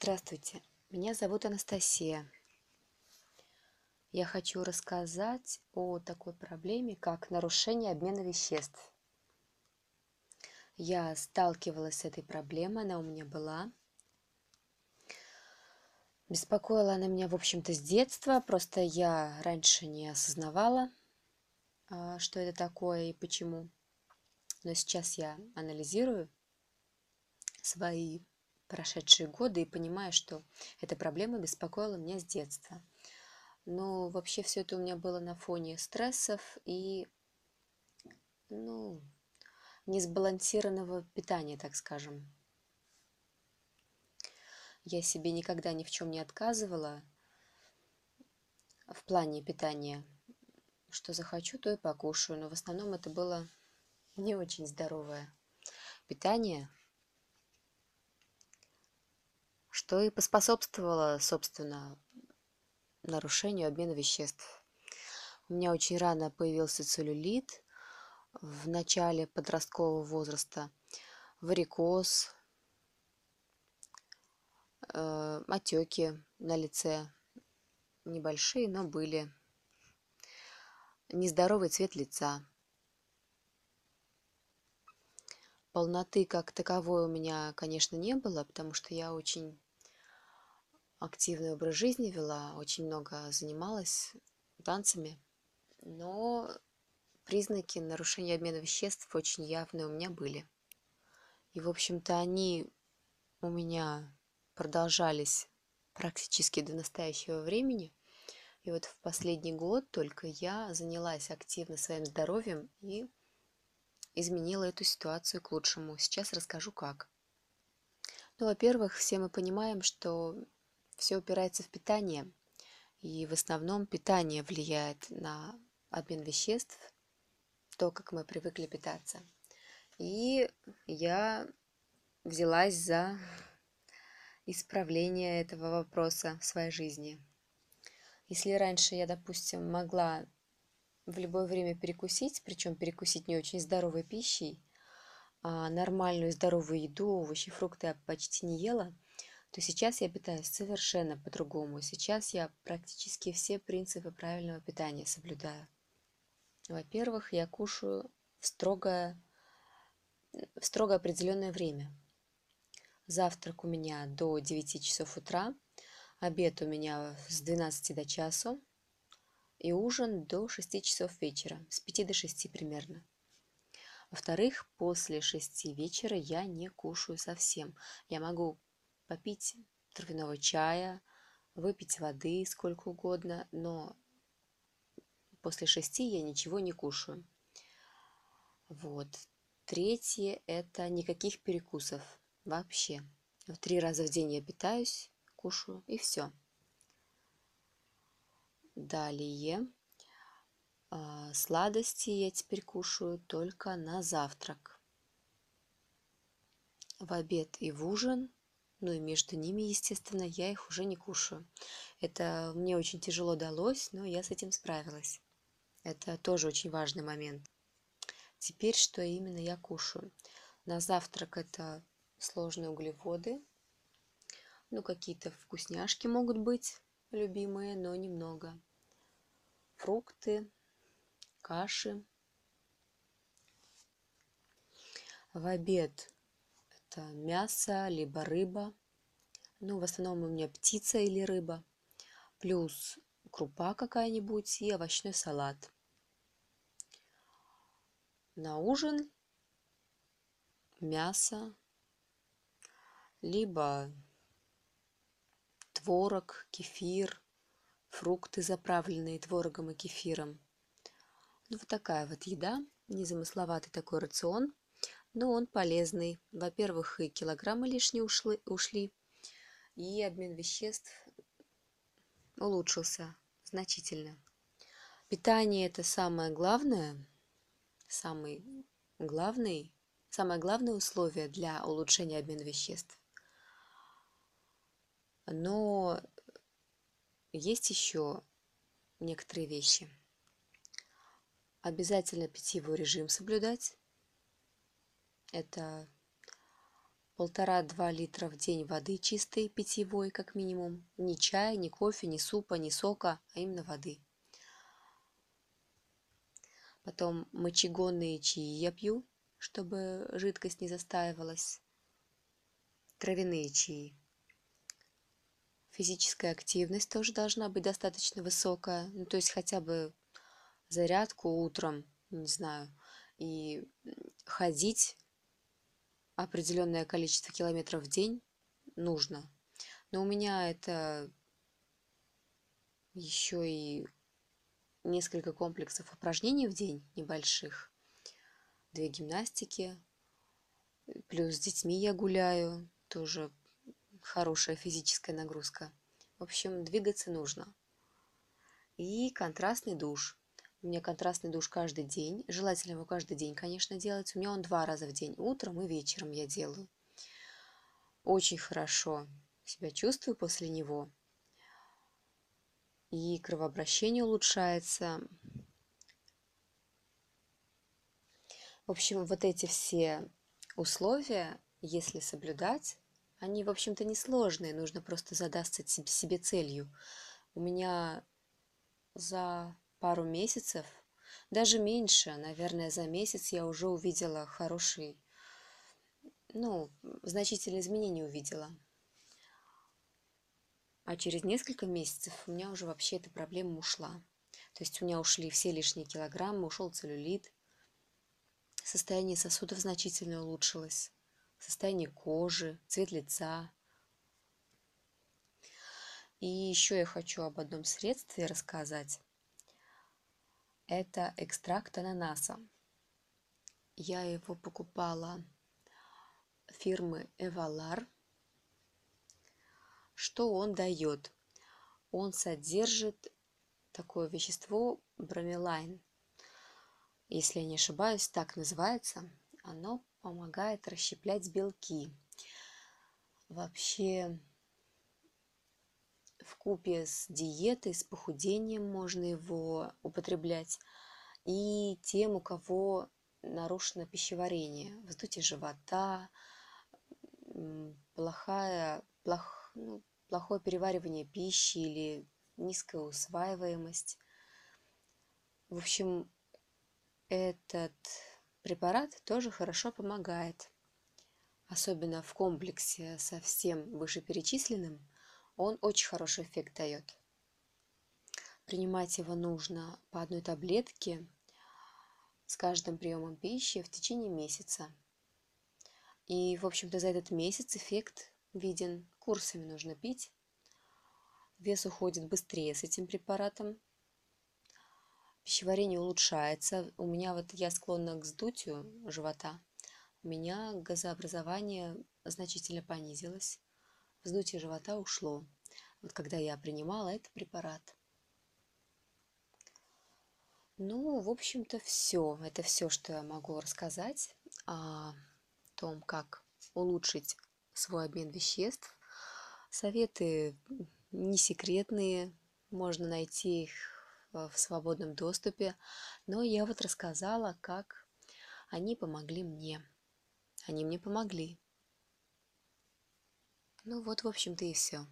Здравствуйте, меня зовут Анастасия. Я хочу рассказать о такой проблеме, как нарушение обмена веществ. Я сталкивалась с этой проблемой, она у меня была. Беспокоила она меня, в общем-то, с детства, просто я раньше не осознавала, а, что это такое и почему. Но сейчас я анализирую свои прошедшие годы и понимаю, что эта проблема беспокоила меня с детства. Но вообще все это у меня было на фоне стрессов и, ну, несбалансированного питания, так скажем. Я себе никогда ни в чем не отказывала в плане питания. Что захочу, то и покушаю. Но в основном это было не очень здоровое питание, что и поспособствовало, собственно, нарушению обмена веществ. У меня очень рано появился целлюлит в начале подросткового возраста, варикоз, э, отеки на лице, небольшие, но были, нездоровый цвет лица. Полноты как таковой у меня, конечно, не было, потому что я очень активный образ жизни вела, очень много занималась танцами, но признаки нарушения обмена веществ очень явные у меня были. И, в общем-то, они у меня продолжались практически до настоящего времени. И вот в последний год только я занялась активно своим здоровьем и изменила эту ситуацию к лучшему. Сейчас расскажу как. Ну, во-первых, все мы понимаем, что все упирается в питание. И в основном питание влияет на обмен веществ, то, как мы привыкли питаться. И я взялась за исправление этого вопроса в своей жизни. Если раньше я, допустим, могла в любое время перекусить, причем перекусить не очень здоровой пищей, а нормальную здоровую еду, овощи, фрукты я почти не ела, то сейчас я питаюсь совершенно по-другому. Сейчас я практически все принципы правильного питания соблюдаю. Во-первых, я кушаю в строго, в строго определенное время – Завтрак у меня до 9 часов утра, обед у меня с 12 до часу и ужин до 6 часов вечера, с 5 до 6 примерно. Во-вторых, после 6 вечера я не кушаю совсем. Я могу попить травяного чая, выпить воды сколько угодно, но после шести я ничего не кушаю. Вот. Третье – это никаких перекусов вообще. В три раза в день я питаюсь, кушаю и все. Далее. А, сладости я теперь кушаю только на завтрак. В обед и в ужин, ну и между ними, естественно, я их уже не кушаю. Это мне очень тяжело далось, но я с этим справилась. Это тоже очень важный момент. Теперь, что именно я кушаю? На завтрак это сложные углеводы. Ну, какие-то вкусняшки могут быть любимые, но немного. Фрукты, каши. В обед это мясо, либо рыба. Ну, в основном у меня птица или рыба. Плюс крупа какая-нибудь и овощной салат. На ужин мясо, либо творог, кефир, фрукты, заправленные творогом и кефиром. Ну, вот такая вот еда, незамысловатый такой рацион, но он полезный. Во-первых, и килограммы лишние ушли, ушли, и обмен веществ улучшился значительно. Питание – это самое главное, самый главный, самое главное условие для улучшения обмена веществ. Но есть еще некоторые вещи. Обязательно питьевой режим соблюдать. Это полтора-два литра в день воды чистой, питьевой, как минимум. Ни чая, ни кофе, ни супа, ни сока, а именно воды. Потом мочегонные чаи я пью, чтобы жидкость не застаивалась. Травяные чаи. Физическая активность тоже должна быть достаточно высокая. Ну, то есть хотя бы зарядку утром, не знаю, и ходить определенное количество километров в день нужно. Но у меня это еще и несколько комплексов упражнений в день небольших. Две гимнастики, плюс с детьми я гуляю, тоже хорошая физическая нагрузка. В общем, двигаться нужно. И контрастный душ. У меня контрастный душ каждый день. Желательно его каждый день, конечно, делать. У меня он два раза в день. Утром и вечером я делаю. Очень хорошо себя чувствую после него. И кровообращение улучшается. В общем, вот эти все условия, если соблюдать, они, в общем-то, несложные. Нужно просто задаться себе целью. У меня за пару месяцев, даже меньше, наверное, за месяц я уже увидела хороший, ну, значительные изменения увидела. А через несколько месяцев у меня уже вообще эта проблема ушла. То есть у меня ушли все лишние килограммы, ушел целлюлит, состояние сосудов значительно улучшилось, состояние кожи, цвет лица. И еще я хочу об одном средстве рассказать это экстракт ананаса. Я его покупала фирмы Эвалар. Что он дает? Он содержит такое вещество бромелайн. Если я не ошибаюсь, так называется. Оно помогает расщеплять белки. Вообще в купе с диетой, с похудением можно его употреблять. И тем, у кого нарушено пищеварение, вздутие живота, плохая, плох, ну, плохое переваривание пищи или низкая усваиваемость. В общем, этот препарат тоже хорошо помогает, особенно в комплексе со всем вышеперечисленным – он очень хороший эффект дает. Принимать его нужно по одной таблетке с каждым приемом пищи в течение месяца. И, в общем-то, за этот месяц эффект виден. Курсами нужно пить. Вес уходит быстрее с этим препаратом. Пищеварение улучшается. У меня вот я склонна к сдутию живота. У меня газообразование значительно понизилось вздутие живота ушло. Вот когда я принимала этот препарат. Ну, в общем-то, все. Это все, что я могу рассказать о том, как улучшить свой обмен веществ. Советы не секретные, можно найти их в свободном доступе, но я вот рассказала, как они помогли мне. Они мне помогли. Ну вот, в общем-то, и все.